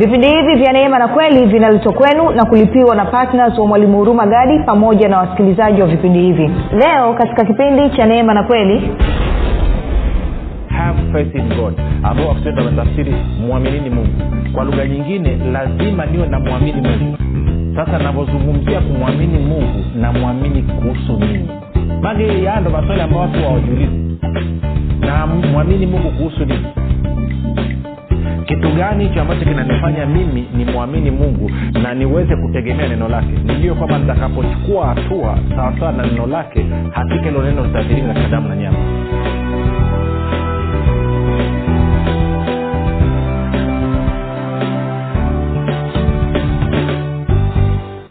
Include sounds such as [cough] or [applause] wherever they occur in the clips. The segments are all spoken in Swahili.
vipindi hivi vya neema na kweli vinaletwa kwenu na kulipiwa na ptns wa mwalimu huruma gadi pamoja na wasikilizaji wa vipindi hivi. Leo katika kipindi cha neema na kweli. Have faith in god. Ambao wakisema wametafsiri mwaminini mungu. Kwa lugha nyingine lazima niwe namwamini mungu. Sasa navyozungumzia kumwamini mungu namwamini kuhusu nini mage haya ndo maswali ambao watu hawajiulizi. Na mwamini mungu kuhusu nini kitu gani hicho ambacho kinanifanya mimi ni mwamini mungu na niweze kutegemea neno lake? Nijue kwamba nitakapochukua hatua sawasawa na neno lake hakika hilo neno litaathirika katika damu na nyama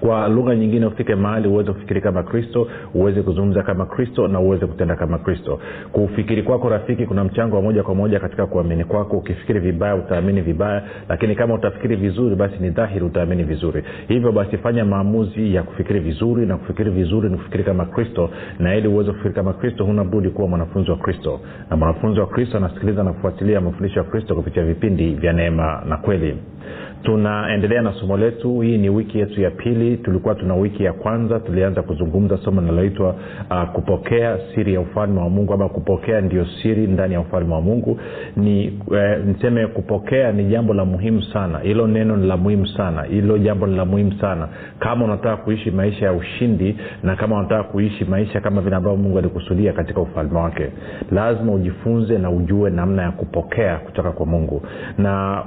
kwa lugha nyingine ufike mahali uweze kufikiri kama kristo uweze kuzungumza kama kristo na uweze kutenda kama kristo. Kufikiri kwako rafiki kuna mchango wa moja kwa moja katika kuamini kwako. Ukifikiri vibaya utaamini vibaya lakini kama utafikiri vizuri basi ni dhahiri utaamini vizuri. Hivyo basi fanya maamuzi ya kufikiri vizuri na kufikiri vizuri ni kufikiri kama kristo. Na ili uweze kufikiri kama kristo huna budi kuwa mwanafunzi wa kristo. Na mwanafunzi wa kristo anasikiliza na kufuatilia mafundisho ya kristo kupitia vipindi vya neema na kweli. Tunaendelea na somo letu. Hii ni wiki yetu ya pili tulikuwa tuna wiki ya kwanza tulianza kuzungumza somo linaloitwa uh, kupokea siri ya ufalme wa mungu ama kupokea ndio siri ndani ya ufalme wa mungu. Ni eh, niseme kupokea ni jambo la muhimu sana. Hilo neno ni la muhimu sana. Hilo jambo ni la muhimu sana. Kama unataka kuishi maisha ya ushindi na kama unataka kuishi maisha kama vile ambavyo mungu alikusudia katika ufalme wake lazima ujifunze na ujue namna ya kupokea kutoka kwa mungu. Na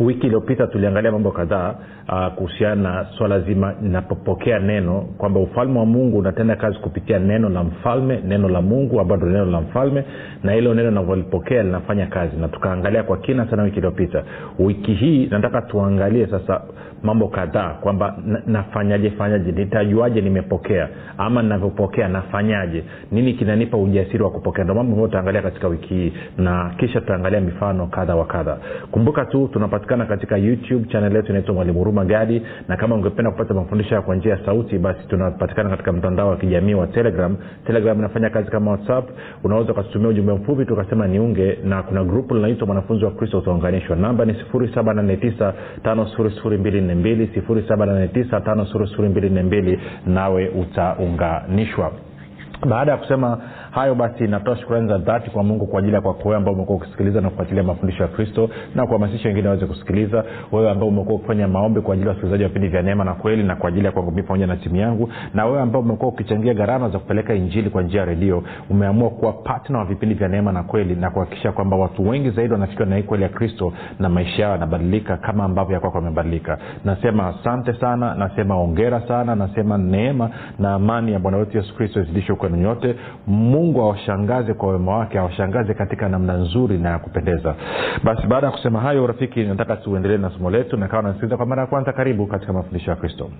wiki iliyopita tuliangalia mambo kadhaa uh, kuhusiana na swala zima linapopokea neno kwamba ufalme wa mungu unatenda kazi kupitia neno la mfalme neno la mungu ambalo neno la mfalme na hilo neno navyolipokea linafanya kazi. Na tukaangalia kwa kina sana wiki iliyopita. Wiki hii nataka tuangalie sasa mambo kadhaa kwamba nafanyaje fanyaje nitajuaje nimepokea ama navyopokea nafanyaje nini kinanipa ujasiri wa kupokea. Ndo mambo ambayo tutaangalia katika wiki hii na kisha tutaangalia mifano kadha wa kadha. Kumbuka tu tunapatikana katika youtube chanel yetu inaitwa mwalimu huruma gadi. Na kama ungependa kupata mafundisho kwa njia ya sauti basi tunapatikana katika mtandao wa kijamii wa telegram. Telegram inafanya kazi kama whatsapp. Unaweza ukatutumia ujumbe mfupi tukasema niunge na kuna grupu linaitwa mwanafunzi wa kristo utaunganishwa. Namba ni 789 5242 nawe utaunganishwa baada ya kusema hayo basi natoa shukrani za dhati kwa mungu kwa ajili ya kwako wewe ambao umekuwa ukisikiliza na kufuatilia mafundisho ya kristo na kuhamasisha wengine waweze kusikiliza. Wewe ambao umekuwa ukifanya maombi kwa ajili ya wasikilizaji wa vipindi vya neema na kweli na kwa ajili ya kwangu mii pamoja na timu yangu na wewe ambao umekuwa ukichangia gharama za kupeleka injili kwa njia ya redio umeamua kuwa patna wa vipindi vya neema na kweli na kuhakikisha kwamba watu wengi zaidi wanafikiwa na hii kweli ya kristo na maisha yao yanabadilika kama ambavyo ya kwako amebadilika nasema asante sana nasema ongera sana nasema neema na amani ya bwana wetu yesu kristo izidishe kwenu nyote. Mungu awashangaze kwa wema wake awashangaze katika namna nzuri na ya kupendeza. Basi baada ya kusema hayo rafiki nataka tuendelee na somo letu nakawa nasikiliza kwa mara ya kwanza. Karibu katika mafundisho ya kristo.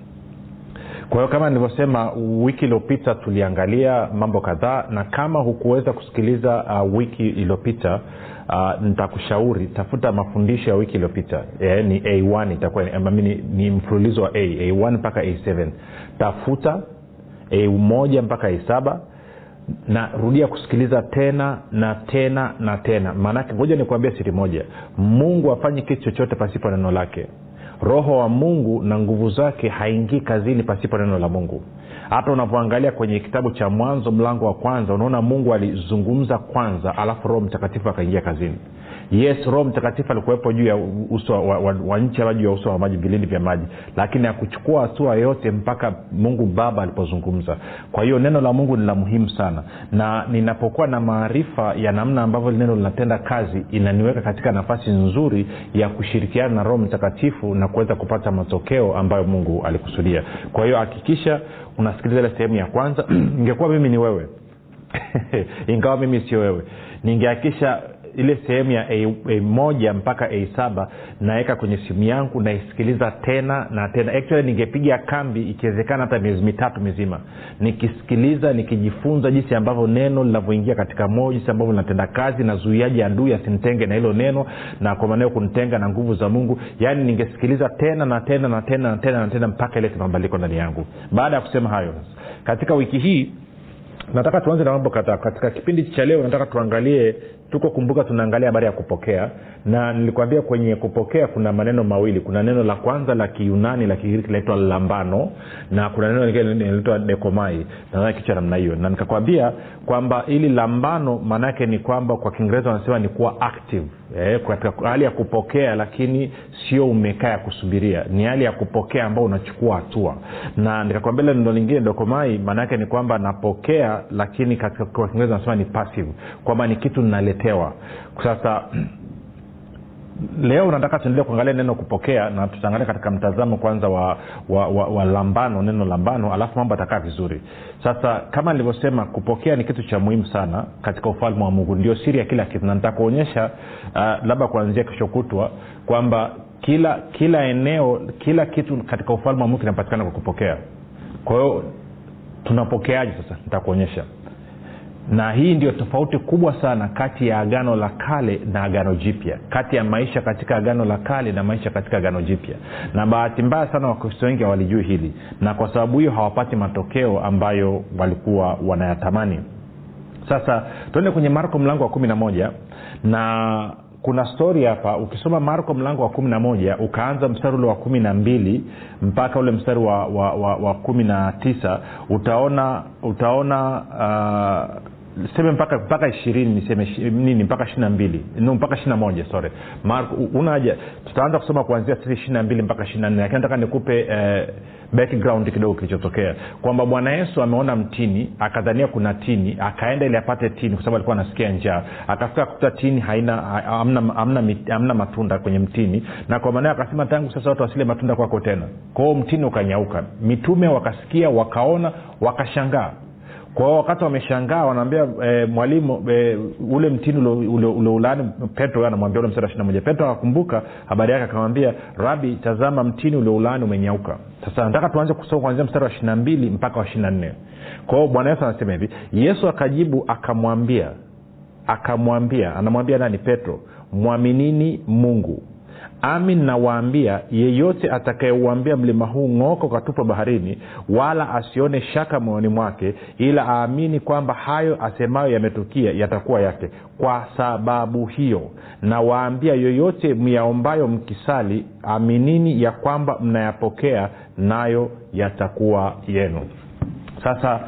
Kwa hiyo kama nilivyosema wiki iliyopita tuliangalia mambo kadhaa na kama hukuweza kusikiliza uh, wiki iliyopita uh, nitakushauri tafuta mafundisho ya wiki iliyopita. E, ni a1 itakuwa ni, ni mfululizo wa a a1 mpaka a7 tafuta a1 mpaka a7 na rudia kusikiliza tena na tena na tena. Maanake ngoja nikuambia siri moja. Mungu afanyi kitu chochote pasipo neno lake. Roho wa mungu na nguvu zake haingii kazini pasipo neno la mungu hata unavyoangalia kwenye kitabu cha mwanzo mlango wa kwanza unaona mungu alizungumza kwanza alafu roho mtakatifu akaingia kazini. Yes roho mtakatifu alikuwepo juu ya uso wa, wa, wa nchi ama juu ya uso wa maji vilindi vya maji. Lakini akuchukua hatua yote mpaka mungu baba alipozungumza. Kwa hiyo neno la mungu ni la muhimu sana. Na ninapokuwa na maarifa ya namna ambavyo neno linatenda kazi inaniweka katika nafasi nzuri ya kushirikiana na roho mtakatifu na kuweza kupata matokeo ambayo mungu alikusudia. Kwa hiyo hakikisha unasikiliza ile sehemu ya kwanza [clears throat] ingekuwa mimi ni wewe. [laughs] Ingawa mimi sio wewe. Ningehakikisha ile sehemu ya a, moja mpaka a saba naweka kwenye simu yangu naisikiliza tena na tena. Actually ningepiga kambi ikiwezekana hata miezi mitatu mizima. Nikisikiliza nikijifunza jinsi ambavyo neno linavyoingia katika moyo jinsi ambavyo linatenda kazi na zuiaji adui asinitenge na hilo neno na kwa maanao kunitenga na nguvu za mungu. Yaani ningesikiliza tena na tena na tena na tena na tena mpaka ilete mabadiliko ndani yangu. Baada ya kusema hayo katika wiki hii nataka tuanze na mambo kadhaa. Katika kipindi cha leo nataka tuangalie tuko kumbuka tunaangalia habari ya kupokea. Na nilikwambia kwenye kupokea kuna maneno mawili. Kuna neno la kwanza la kiunani la kigiriki linaitwa lambano na kuna neno lingine linaitwa dekomai. Nadhani kichwa namna hiyo. Na nikakwambia kwamba ili lambano maanaake ni kwamba kwa kiingereza wanasema ni kuwa active eh, hali ya kupokea lakini sio umekaa ya kusubiria. Ni hali ya kupokea ambao unachukua hatua. Na nikakwambia ile neno lingine dokomai maanaake ni kwamba napokea lakini katika kwa kiingereza nasema ni passive. Kwamba ni kitu ninaletewa. Sasa [clears throat] leo nataka tuendelee kuangalia neno kupokea na tutaangalia katika mtazamo kwanza wa, wa, wa, wa lambano neno lambano alafu mambo atakaa vizuri. Sasa kama nilivyosema kupokea ni kitu cha muhimu sana katika ufalme wa mungu. Ndio siri ya kila kitu. Na nitakuonyesha uh, labda kuanzia kesho kutwa kwamba kila kila eneo kila kitu katika ufalme wa mungu kinapatikana kwa kupokea. Kwa hiyo tunapokeaje sasa? Nitakuonyesha na hii ndio tofauti kubwa sana kati ya agano la kale na agano jipya kati ya maisha katika agano la kale na maisha katika agano jipya. Na bahati mbaya sana wakristo wengi hawalijui hili na kwa sababu hiyo hawapati matokeo ambayo walikuwa wanayatamani. Sasa tuende kwenye marko mlango wa kumi na moja na kuna stori hapa. Ukisoma marko mlango wa kumi na moja ukaanza mstari ule wa kumi na mbili mpaka ule mstari wa, wa, wa, wa kumi na tisa utaona utaona uh, seme mpaka mpaka ishirini niseme nini mpaka ishiri na mbili. No, mpaka ishiri na moja sore una haja tutaanza kusoma kuanzia ishiri na mbili mpaka ishiri na nne lakini nataka nikupe eh, background kidogo kilichotokea. Kwamba bwana yesu ameona mtini akadhania kuna tini akaenda ili apate tini kwa sababu alikuwa anasikia njaa. Akafika kukuta tini haina amna matunda kwenye mtini. Na kwa maanao akasema tangu sasa watu wasile matunda kwako tena. Kwao mtini ukanyauka. Mitume wakasikia wakaona wakashangaa kwa hiyo wakati wameshangaa wanaambia e, mwalimu e, ule mtini ulioulani petro anamwambia ule msara ishiri moja petro akakumbuka habari yake akamwambia rabi tazama mtini ulioulani umenyauka. Sasa nataka tuanze kusoma kuanzia mstari wa ishirina mbili mpaka wa ishiri na nne. Kwa bwana yesu anasema hivi yesu akajibu akamwambia akamwambia anamwambia nani? Petro mwaminini mungu amin nawaambia yeyote atakayeuambia mlima huu ng'oka ukatupwa baharini wala asione shaka moyoni mwake ila aamini kwamba hayo asemayo yametukia yatakuwa yake. Kwa sababu hiyo nawaambia yoyote myaombayo mkisali aminini ya kwamba mnayapokea nayo yatakuwa yenu. Sasa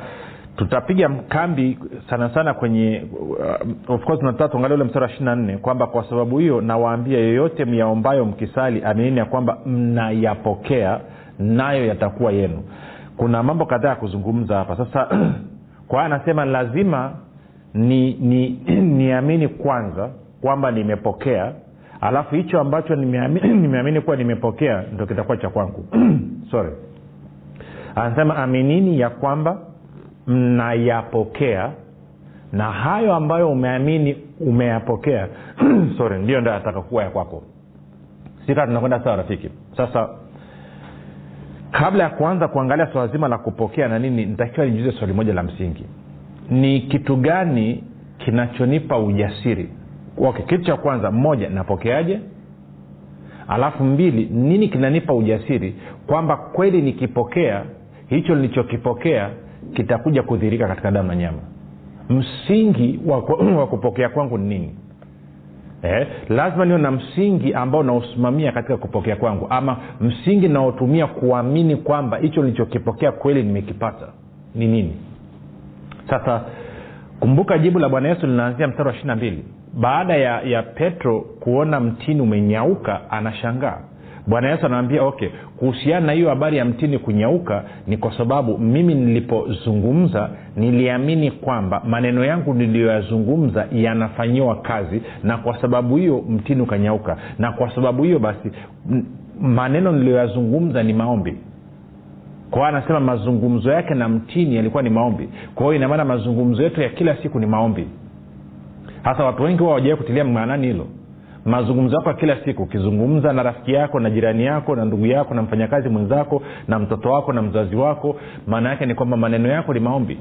tutapiga kambi sana sana kwenye uh, of course tunataka tuangalia ule mstari wa ishiri na nne kwamba kwa sababu hiyo nawaambia yoyote myaombayo mkisali aminini ya kwamba mnayapokea nayo yatakuwa yenu. Kuna mambo kadhaa ya kuzungumza hapa. Sasa [clears throat] kwa anasema lazima ni [clears throat] niamini ni kwanza kwamba nimepokea alafu hicho ambacho [clears throat] nimeamini kuwa nimepokea ndo kitakuwa cha kwangu. Sorry. Anasema aminini ya kwamba mnayapokea na hayo ambayo umeamini umeyapokea [clears throat] sorry ndio ndo yataka kuwa ya kwako. Sika tunakwenda sawa rafiki? Sasa kabla ya kuanza kuangalia swala zima la kupokea na nini nitakiwa nijuze swali moja la msingi. Ni kitu gani kinachonipa ujasiri? Okay kitu cha kwanza mmoja napokeaje? Alafu mbili nini kinanipa ujasiri kwamba kweli nikipokea hicho nilichokipokea kitakuja kudhirika katika damu na nyama msingi [clears throat] wa kupokea kwangu ni nini? Eh, lazima niwe na msingi ambao nausimamia katika kupokea kwangu ama msingi naotumia kuamini kwamba hicho nilichokipokea kweli nimekipata. Ni nini? Sasa kumbuka jibu la bwana yesu linaanzia mstari wa ishiri na mbili. Baada ya ya petro kuona mtini umenyauka anashangaa bwana yesu anawambia okay kuhusiana na hiyo habari ya mtini kunyauka ni kwa sababu mimi nilipozungumza niliamini kwamba maneno yangu niliyoyazungumza yanafanyiwa kazi na kwa sababu hiyo mtini ukanyauka. Na kwa sababu hiyo basi maneno niliyoyazungumza ni maombi. Kwa anasema mazungumzo yake na mtini yalikuwa ni maombi. Kwa hiyo inamaana mazungumzo yetu ya kila siku ni maombi. Hasa watu wengi huwa wajawai kutilia maanani hilo mazungumzo yako ya kila siku ukizungumza na rafiki yako na jirani yako na ndugu yako na mfanyakazi mwenzako na mtoto wako na mzazi wako maana yake ni kwamba maneno yako ni maombi.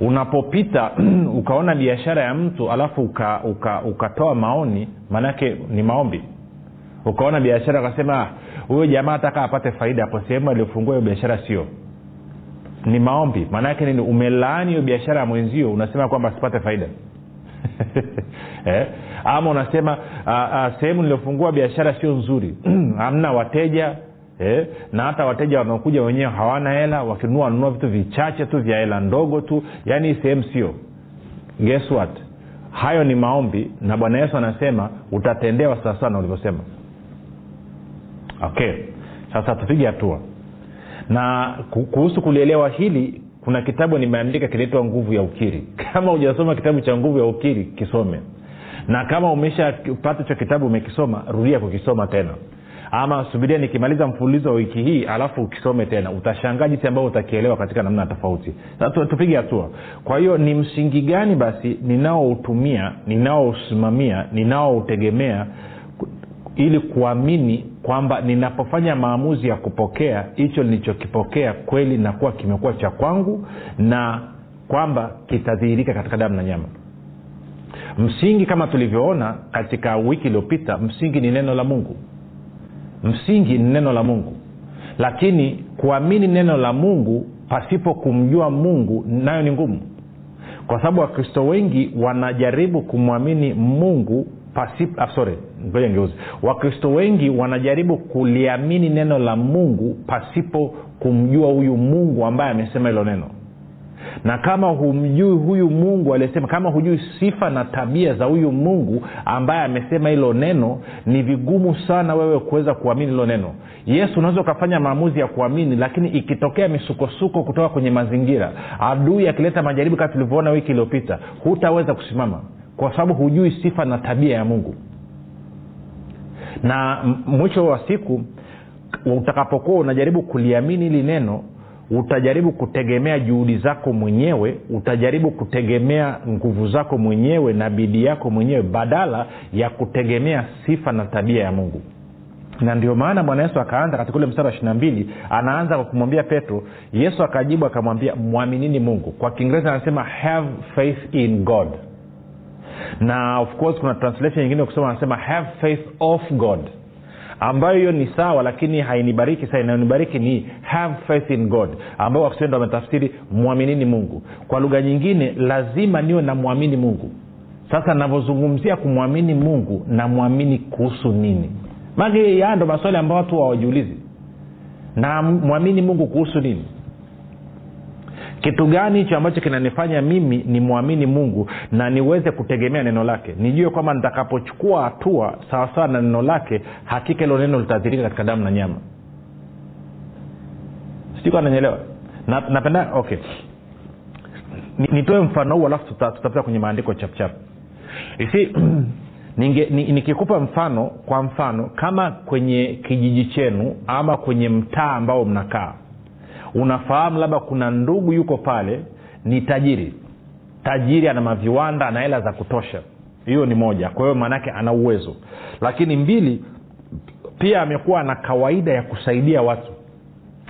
Unapopita [clears throat] ukaona biashara ya mtu alafu ukatoa uka, uka maoni maanaake ni maombi. Ukaona biashara ukasema huyo jamaa ataka apate faida hapo sehemu aliyofungua hiyo biashara sio. Ni maombi. Maanaake nini? Umelaani hiyo biashara ya mwenzio unasema kwamba asipate faida [laughs] eh? ama unasema sehemu niliofungua biashara sio nzuri. [clears throat] Hamna wateja eh? na hata wateja wanaokuja wenyewe hawana hela wakinunua wanunua vitu vichache tu vya hela ndogo tu. Yaani sehemu sio. Guess what? Hayo ni maombi na bwana yesu anasema utatendewa sawasawa na ulivyosema. Okay. Sasa tupige hatua. Na kuhusu kulielewa hili kuna kitabu nimeandika kinaitwa nguvu ya ukiri. [laughs] Kama hujasoma kitabu cha nguvu ya ukiri kisome. Na kama umeshapata hicho kitabu umekisoma rudia kukisoma tena. Ama subiria nikimaliza mfululizo wa wiki hii alafu ukisome tena. Utashangaa jinsi ambavyo utakielewa katika namna tofauti. Tupige hatua. Kwa hiyo ni msingi gani basi ninaoutumia ninaousimamia ninaoutegemea ili kuamini kwamba ninapofanya maamuzi ya kupokea hicho nilichokipokea kweli nakuwa kimekuwa cha kwangu na kwamba kitadhihirika katika damu na nyama. Msingi kama tulivyoona katika wiki iliyopita msingi ni neno la mungu. Msingi ni neno la mungu. Lakini kuamini neno la mungu pasipo kumjua mungu nayo ni ngumu. Kwa sababu wakristo wengi wanajaribu kumwamini mungu pasipo ah, sorry wakristo wengi wanajaribu kuliamini neno la mungu pasipo kumjua huyu mungu ambaye amesema hilo neno. Na kama humjui huyu mungu aliyesema kama hujui sifa na tabia za huyu mungu ambaye amesema hilo neno ni vigumu sana wewe kuweza kuamini hilo neno. Yesu unaweza ukafanya maamuzi ya kuamini lakini ikitokea misukosuko kutoka kwenye mazingira adui akileta majaribu kama tulivyoona wiki iliyopita hutaweza kusimama kwa sababu hujui sifa na tabia ya mungu. Na mwisho wa siku utakapokuwa unajaribu kuliamini hili neno utajaribu kutegemea juhudi zako mwenyewe utajaribu kutegemea nguvu zako mwenyewe na bidii yako mwenyewe badala ya kutegemea sifa na tabia ya mungu. Na ndio maana bwana yesu akaanza katika ule mstari wa ishiri na mbili anaanza kwa kumwambia petro yesu akajibu akamwambia mwaminini mungu. Kwa kiingereza anasema have faith in god na of course kuna translation nyingine kusoma anasema have faith of god. Ambayo hiyo ni sawa lakini hainibariki saa inayonibariki ni have faith in god ambao wakisendo wametafsiri mwaminini mungu. Kwa lugha nyingine lazima niwe namwamini mungu. Sasa navyozungumzia kumwamini mungu namwamini kuhusu nini? Mage yaa ndo maswali ambayo watu hawajiulizi. Na mwamini mungu kuhusu nini kitu gani hicho ambacho kinanifanya mimi nimwamini mungu na niweze kutegemea neno lake? Nijue kwamba nitakapochukua hatua sawasawa na neno lake hakika hilo neno litaathirika katika damu na nyama. Sijui napenda na, okay. Nitoe mfano huu alafu tutapita tuta kwenye maandiko chapchap [clears throat] isi nikikupa mfano kwa mfano kama kwenye kijiji chenu ama kwenye mtaa ambao mnakaa unafahamu labda kuna ndugu yuko pale ni tajiri. Tajiri ana maviwanda ana hela za kutosha. Hiyo ni moja. Kwa hiyo maanaake ana uwezo. Lakini mbili pia amekuwa na kawaida ya kusaidia watu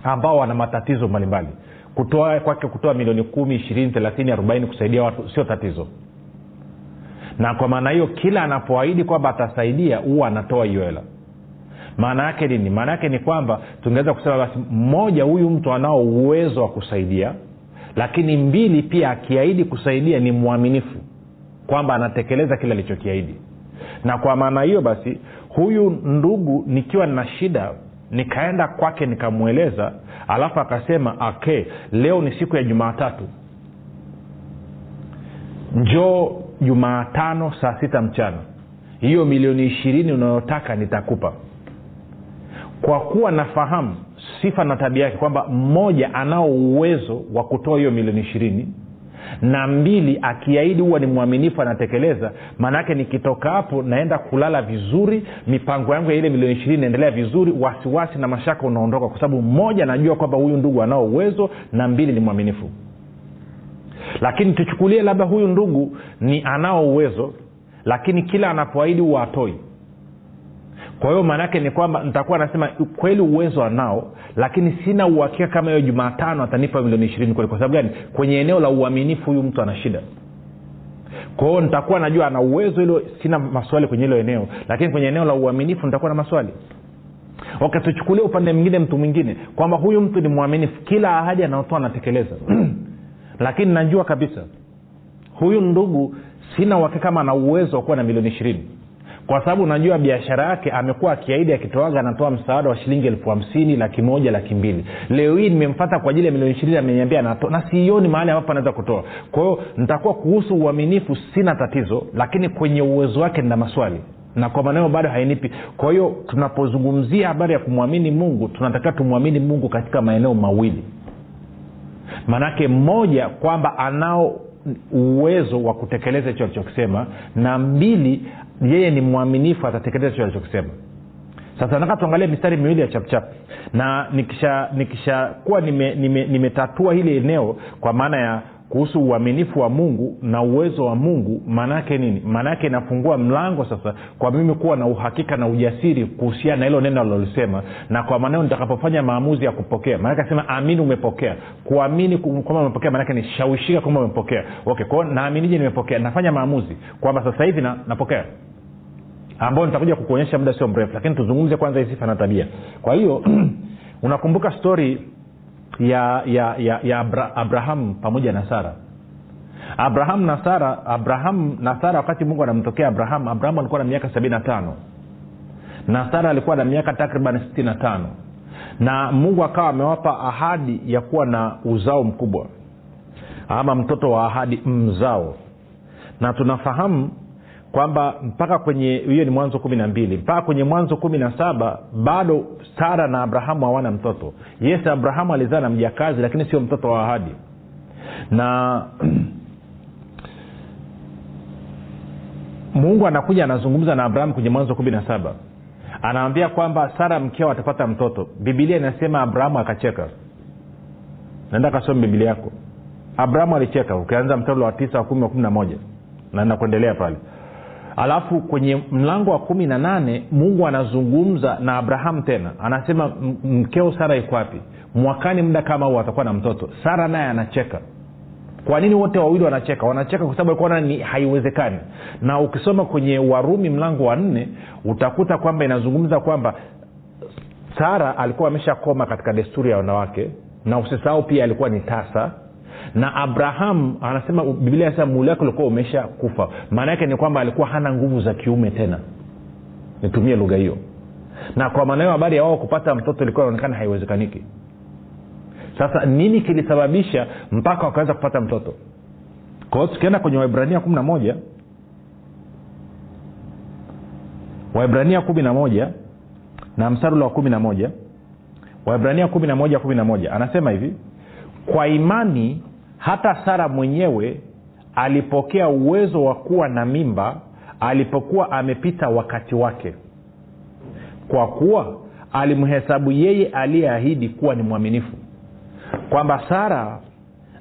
ambao wana matatizo mbalimbali. Kutoa kwake kutoa milioni kumi ishirini thelathini arobaini kusaidia watu sio tatizo. Na kwa maana hiyo kila anapoahidi kwamba atasaidia huwa anatoa hiyo hela maana yake nini? Maana yake ni kwamba tungeweza kusema basi mmoja huyu mtu anao uwezo wa kusaidia lakini mbili pia akiahidi kusaidia ni mwaminifu kwamba anatekeleza kile alichokiahidi. Na kwa maana hiyo basi huyu ndugu nikiwa na shida nikaenda kwake nikamweleza alafu akasema okay leo ni siku ya jumaatatu njoo jumaatano saa sita mchana. Hiyo milioni ishirini unayotaka nitakupa kwa kuwa nafahamu sifa na tabia yake kwamba mmoja anao uwezo wa kutoa hiyo milioni ishirini na mbili akiahidi huwa ni mwaminifu anatekeleza maanaake nikitoka hapo naenda kulala vizuri mipango yangu ya ile milioni ishirini inaendelea vizuri wasiwasi na mashaka unaondoka kwa sababu mmoja anajua kwamba huyu ndugu anao uwezo na mbili ni mwaminifu. Lakini tuchukulie labda huyu ndugu ni anao uwezo lakini kila anapoahidi huwa atoi kwa hiyo maanaake ni kwamba nitakuwa nasema kweli uwezo anao lakini sina uhakika kama hiyo jumatano atanipa milioni ishirini kweli. Kwa sababu gani? Kwenye eneo la uaminifu huyu mtu ana shida. Kwa hiyo nitakuwa najua ana uwezo hilo sina maswali kwenye hilo eneo. Lakini kwenye eneo la uaminifu nitakuwa na maswali. Okay tuchukulie upande mwingine mtu mwingine kwamba huyu mtu ni mwaminifu. Kila ahadi anaotoa anatekeleza. [clears throat] Lakini najua kabisa huyu ndugu sina uhakika kama ana uwezo wa kuwa na milioni ishirini kwa sababu unajua biashara yake amekuwa akiaidi akitoaga anatoa msaada wa shilingi elfu hamsini laki moja laki mbili. Leo hii nimemfata kwa ajili ya milioni ishirini ameniambia na sioni mahali ambapo anaweza kutoa. Kwa hiyo nitakuwa kuhusu uaminifu sina tatizo lakini kwenye uwezo wake nina maswali na kwa maneno bado hainipi. Kwa hiyo tunapozungumzia habari ya kumwamini mungu tunatakiwa tumwamini mungu katika maeneo mawili. Maanake mmoja kwamba anao uwezo wa kutekeleza hicho alichokisema na mbili yeye ni mwaminifu atatekeleza hicho alichokisema. Sasa nataka tuangalie mistari miwili ya chapchap na nikisha nikishakuwa nimetatua nime, nime, nime hili eneo kwa maana ya kuhusu uaminifu wa mungu na uwezo wa mungu maanaake nini? Maanaake inafungua mlango sasa kwa mimi kuwa na uhakika na ujasiri kuhusiana na hilo neno alilolisema na kwa maneno nitakapofanya maamuzi ya kupokea. Maanake asema amini umepokea. Kuamini kwamba umepokea maanake ni kwamba umepokea. Okay kwao naaminije nimepokea? Nafanya maamuzi kwamba sasa hivi na, napokea. Ambao nitakuja kukuonyesha muda sio mrefu lakini tuzungumze kwanza hii sifa na tabia. Kwa hiyo [clears throat] unakumbuka stori ya ya ya, ya Abra, abrahamu pamoja na sara. Abrahamu na sara abrahamu na sara wakati mungu anamtokea abrahamu abrahamu alikuwa na miaka sabini na tano. Na sara alikuwa na miaka takriban sitini na tano. Na mungu akawa amewapa ahadi ya kuwa na uzao mkubwa. Ama mtoto wa ahadi mzao. Na tunafahamu kwamba mpaka kwenye hiyo ni mwanzo kumi na mbili mpaka kwenye mwanzo kumi na saba bado sara na abrahamu hawana mtoto. Yes abrahamu alizaa na mjakazi lakini sio mtoto wa ahadi. Na [clears throat] mungu anakuja anazungumza na abrahamu kwenye mwanzo kumi na saba. Anawambia kwamba sara mkeo atapata mtoto. Bibilia inasema abrahamu akacheka. Naenda kasome bibilia yako. Abrahamu alicheka ukianza mtolo wa tisa wa kumi wa kumi na moja. Naenda kuendelea pale alafu kwenye mlango wa kumi na nane mungu anazungumza na abrahamu tena. Anasema mkeo sara iko wapi? Mwakani muda kama huu atakuwa na mtoto. Sara naye anacheka. Kwa nini wote wawili wanacheka? Wanacheka kwa sababu alikuwa ni haiwezekani. Na ukisoma kwenye warumi mlango wa nne utakuta kwamba inazungumza kwamba sara alikuwa ameshakoma katika desturi ya wanawake na usisahau pia alikuwa ni tasa na abraham anasema biblia anasema mwili wake ulikuwa umesha kufa. Maana yake ni kwamba alikuwa hana nguvu za kiume tena. Nitumie lugha hiyo. Na kwa maana hiyo habari ya wao kupata mtoto ilikuwa inaonekana haiwezekaniki. Sasa nini kilisababisha mpaka wakaweza kupata mtoto? Kwa hiyo tukienda kwenye waibrania kumi na moja waibrania kumi na moja na mstari wa kumi na moja waibrania kumi na moja kumi na moja anasema hivi kwa imani hata sara mwenyewe alipokea uwezo wa kuwa na mimba alipokuwa amepita wakati wake. Kwa kuwa alimhesabu yeye aliyeahidi kuwa ni mwaminifu. Kwamba sara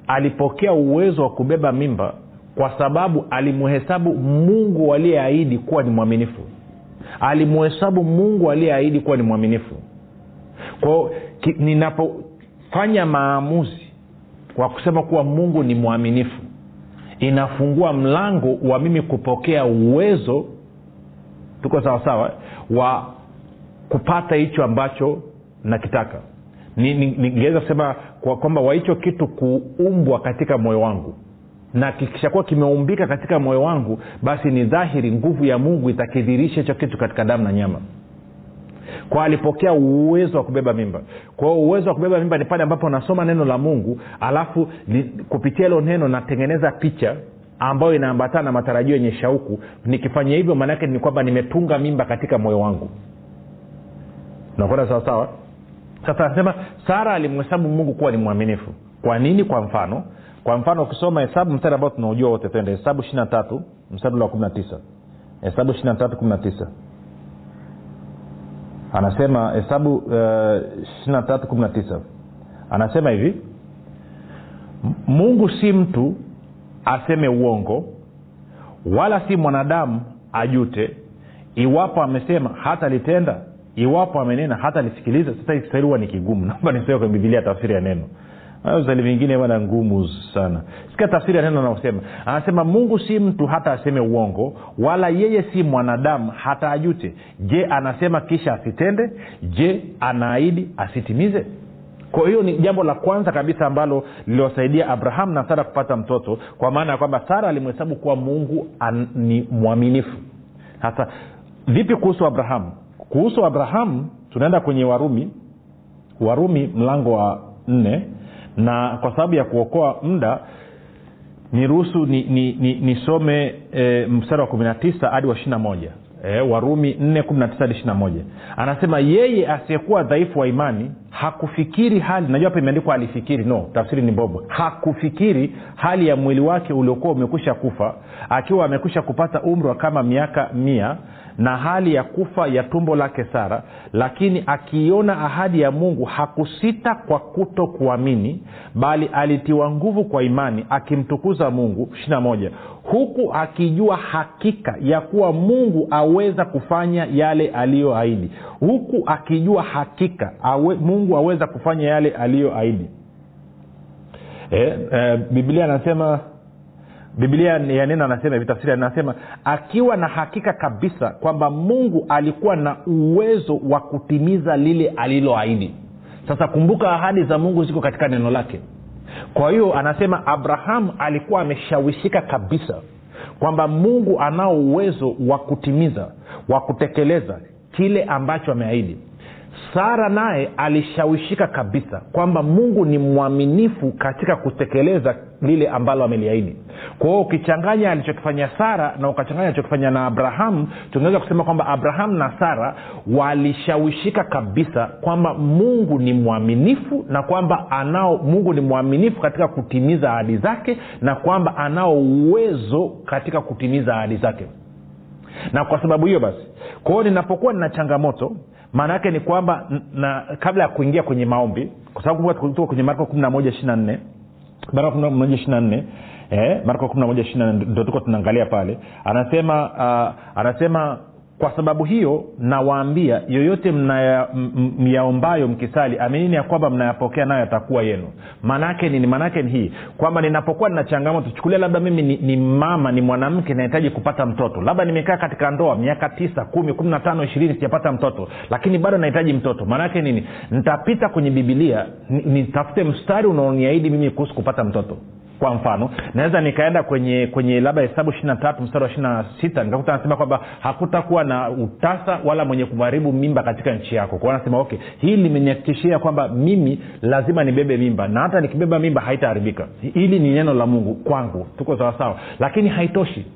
alipokea uwezo wa kubeba mimba kwa sababu alimhesabu mungu aliyeahidi kuwa ni mwaminifu. Alimhesabu mungu aliyeahidi kuwa ni mwaminifu. Kwao ninapofanya maamuzi kwa kusema kuwa mungu ni mwaminifu. Inafungua mlango wa mimi kupokea uwezo tuko sawasawa wa kupata hicho ambacho nakitaka. Ningeweza ni, kusema kwamba wa hicho kitu kuumbwa katika moyo wangu. Na kikishakuwa kimeumbika katika moyo wangu basi ni dhahiri nguvu ya mungu itakidhirisha hicho kitu katika damu na nyama kwa alipokea uwezo wa kubeba mimba. Kwa hiyo uwezo wa kubeba mimba ni pale ambapo nasoma neno la mungu alafu kupitia hilo neno natengeneza picha ambayo inaambatana na matarajio yenye shauku. Nikifanya hivyo maanaake ni kwamba nimetunga mimba katika moyo wangu. Nakwenda sawasawa sasa anasema sara alimhesabu mungu kuwa ni mwaminifu. Kwa nini? Kwa mfano. Kwa mfano ukisoma hesabu mstari ambao tunaujua wote twende. Hesabu ishiri na tatu mstari ule wa kumi na tisa. Hesabu ishiri na tatu kumi na tisa anasema hesabu uh, na tisa. Anasema hivi mungu si mtu aseme uongo wala si mwanadamu ajute. Iwapo amesema hata litenda iwapo amenena hata lisikiliza sasa kiswahili huwa ni kigumu. [laughs] Naomba nisome kwenye bibilia tafsiri ya neno swali vingine bana ngumu sana. Sikia tafsiri ya neno anaosema anasema mungu si mtu hata aseme uongo wala yeye si mwanadamu hata ajute. Je anasema kisha asitende? Je anaahidi asitimize? Kwa hiyo ni jambo la kwanza kabisa ambalo liliwasaidia abraham na sara kupata mtoto kwa maana ya kwamba sara alimhesabu kuwa mungu an, ni mwaminifu. Sasa vipi kuhusu abrahamu kuhusu abrahamu tunaenda kwenye warumi warumi mlango wa nne na kwa sababu ya kuokoa muda niruhusu nisome ni, ni, ni e, mstari wa kumi na tisa hadi wa ishiri na moja. E, warumi nne kumi na tisa hadi ishiri na moja. Anasema yeye asiyekuwa dhaifu wa imani hakufikiri hali najua hapa imeandikwa alifikiri no tafsiri ni mbovu. Hakufikiri hali ya mwili wake uliokuwa umekwisha kufa akiwa amekwisha kupata umri wa kama miaka mia na hali ya kufa ya tumbo lake sara lakini akiiona ahadi ya mungu hakusita kwa kuto kuamini bali alitiwa nguvu kwa imani akimtukuza mungu. Moja. Huku akijua hakika ya kuwa mungu aweza kufanya yale aliyoahidi. Huku akijua hakika awe, mungu aweza kufanya yale aliyoahidi. E, e, biblia anasema biblia ya neno anasema hivi tafsiri anasema akiwa na hakika kabisa kwamba mungu alikuwa na uwezo wa kutimiza lile aliloahidi. Sasa kumbuka ahadi za mungu ziko katika neno lake. Kwa hiyo anasema abrahamu alikuwa ameshawishika kabisa kwamba mungu anao uwezo wa kutimiza wa kutekeleza kile ambacho ameahidi sara naye alishawishika kabisa kwamba mungu ni mwaminifu katika kutekeleza lile ambalo ameliahidi. Kwa hiyo ukichanganya alichokifanya sara na ukachanganya alichokifanya na abrahamu tungeweza kusema kwamba abrahamu na sara walishawishika kabisa kwamba mungu ni mwaminifu na kwamba anao mungu ni mwaminifu katika kutimiza ahadi zake na kwamba anao uwezo katika kutimiza ahadi zake. Na kwa sababu hiyo basi kwa hiyo ninapokuwa nina changamoto maana yake ni kwamba na kabla ya kuingia kwenye maombi kwa sababu tuko kwenye marko kumi moja ishiri na nne eh, marko kumi ndo tuko tunaangalia pale. Anasema uh, anasema kwa sababu hiyo nawaambia yoyote myaombayo mkisali aminini ya kwamba mnayapokea nayo yatakuwa yenu. Maanaake nini? Maanaake ni hii kwamba ninapokuwa nina changamoto chukulia labda mimi ni, ni mama ni mwanamke nahitaji kupata mtoto. Labda nimekaa katika ndoa miaka tisa kumi kumi na tano ishirini sijapata mtoto. Lakini bado nahitaji mtoto. Maanaake nini? Nitapita kwenye bibilia nitafute mstari unaoniahidi mimi kuhusu kupata mtoto kwa mfano naweza nikaenda kwenye kwenye labda hesabu ishiri na tatu mstari wa ishiri na sita nikakuta anasema kwamba hakutakuwa na utasa wala mwenye kuharibu mimba katika nchi yako. Kwao anasema okay hii limenihakikishia kwamba mimi lazima nibebe mimba na hata nikibeba mimba haitaharibika. Hili ni neno la mungu kwangu tuko sawasawa. Lakini haitoshi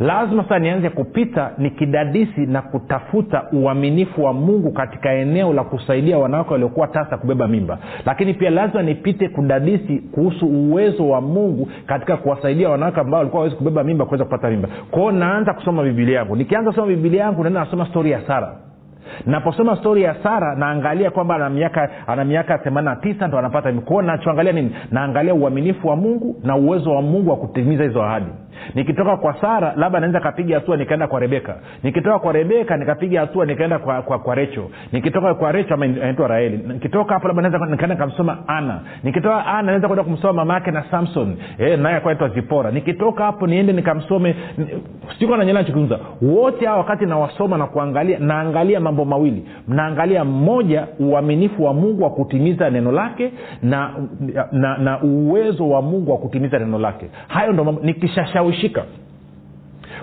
lazima sasa nianze kupita nikidadisi na kutafuta uaminifu wa mungu katika eneo la kusaidia wanawake waliokuwa tasa kubeba mimba. Lakini pia lazima nipite kudadisi kuhusu uwezo wa mungu katika kuwasaidia wanawake ambao walikuwa wawezi kubeba mimba kuweza kupata mimba. Kwao naanza kusoma bibilia yangu. Nikianza kusoma bibilia yangu naenda nasoma stori ya sara. Naposoma stori ya sara naangalia kwamba ana miaka ana miaka themani na tisa ndo anapata kwao nachoangalia nini? Naangalia uaminifu wa mungu na uwezo wa mungu wa kutimiza hizo ahadi nikitoka kwa sara labda naweza kapiga hatua nikaenda kwa rebeka nikitoka kwa rebeka nikapiga hatua nikaenda kwa, kwa, kwa recho nikitoka kwa recho anaitwa raeli. Nikitoka hapo labda naweza nikaenda nikamsoma ana nikitoka ana naweza kwenda kumsoma mama yake na samson. E, naye akuwa naitwa zipora nikitoka hapo niende nikamsome sikuwa nanyela nachokizungumza wote hao wakati nawasoma na kuangalia naangalia mambo mawili. Naangalia mmoja uaminifu wa mungu wa kutimiza neno lake na, na, na uwezo wa mungu wa kutimiza neno lake. Hayo ndo nikishashawishika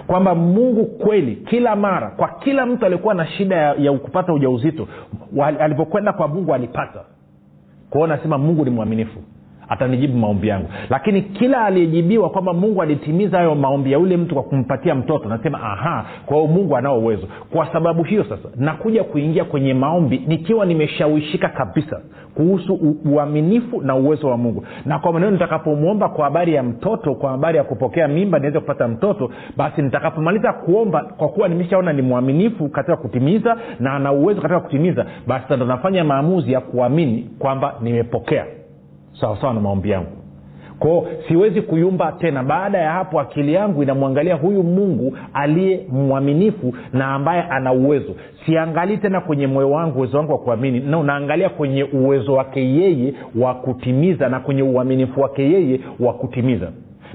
kwamba mungu kweli kila mara kwa kila mtu aliyekuwa na shida ya, ya kupata ujauzito alipokwenda kwa mungu alipata. Kwao nasema mungu ni mwaminifu atanijibu maombi yangu. Lakini kila aliyejibiwa kwamba mungu alitimiza hayo maombi ya yule mtu kwa kumpatia mtoto nasema aha kwa hiyo mungu anao uwezo. Kwa sababu hiyo sasa nakuja kuingia kwenye maombi nikiwa nimeshawishika kabisa kuhusu uaminifu na uwezo wa mungu. Na kwa maneno nitakapomwomba kwa habari ya mtoto kwa habari ya kupokea mimba niweze kupata mtoto basi nitakapomaliza kuomba kwa kuwa nimeshaona ni mwaminifu katika kutimiza na ana uwezo katika kutimiza basi ndo nafanya maamuzi ya kuamini kwamba nimepokea sawasawa na maombi yangu. Kwao siwezi kuyumba tena. Baada ya hapo akili yangu inamwangalia huyu mungu aliye mwaminifu na ambaye ana uwezo. Siangalii tena kwenye moyo wangu uwezo wangu wa kuamini. No naangalia kwenye uwezo wake yeye wa kutimiza na kwenye uaminifu wake yeye wa kutimiza.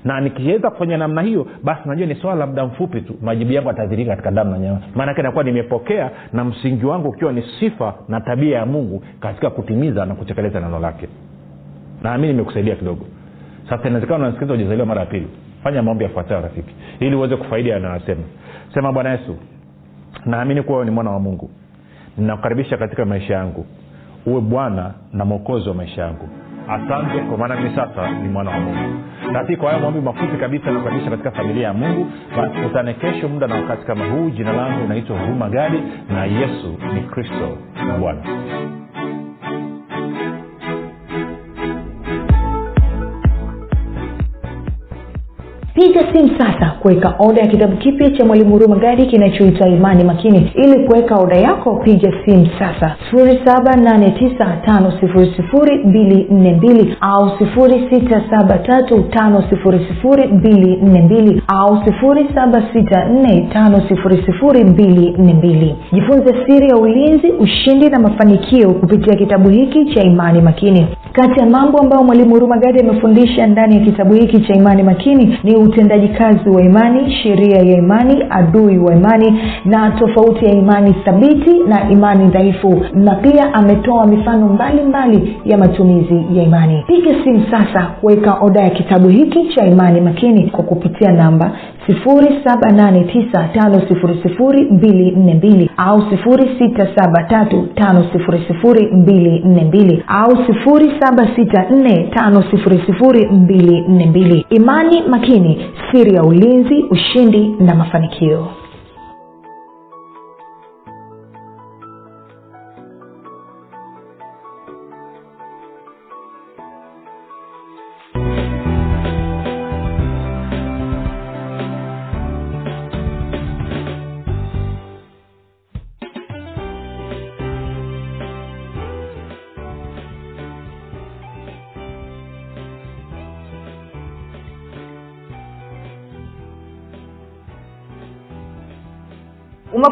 Na nikiweza kufanya namna hiyo basi najua ni swala la muda mfupi tu. Majibu yangu atadhirika katika damu na nyama. Maanake nakuwa nimepokea na msingi wangu ukiwa ni sifa na tabia ya mungu katika kutimiza na kutekeleza neno lake naamini imekusaidia kidogo. Sasa inawezekana unasikiliza ujazaliwa mara ya pili. Fanya maombi yafuatayo rafiki ili uweze kufaidi anayosema sema bwana yesu naamini kuwa ni mwana wa mungu. Ninakukaribisha katika maisha yangu. Uwe bwana na mwokozi wa maisha yangu. Asante kwa maana mimi sasa ni mwana wa mungu. Rafiki kwa hayo maombi mafupi kabisa nakukaribisha katika familia ya mungu basi tutane kesho muda na wakati kama huu. Jina langu naitwa huruma gadi na yesu ni kristo na bwana piga simu sasa kuweka oda ya kitabu kipya cha mwalimu huruma gadi kinachoitwa imani makini. Ili kuweka oda yako piga simu sasa. 7895242 au 6735242 au 7645242 jifunze siri ya ulinzi ushindi na mafanikio kupitia kitabu hiki cha imani makini. Kati ya mambo ambayo mwalimu huruma gadi amefundisha ndani ya kitabu hiki cha imani makini ni utendaji kazi wa imani sheria ya imani adui wa imani na tofauti ya imani thabiti na imani dhaifu. Na pia ametoa mifano mbalimbali mbali ya matumizi ya imani. Piga simu sasa kuweka oda ya kitabu hiki cha imani makini kwa kupitia namba 7895242 au 6735242 au 7645242 imani makini siri ya ulinzi ushindi na mafanikio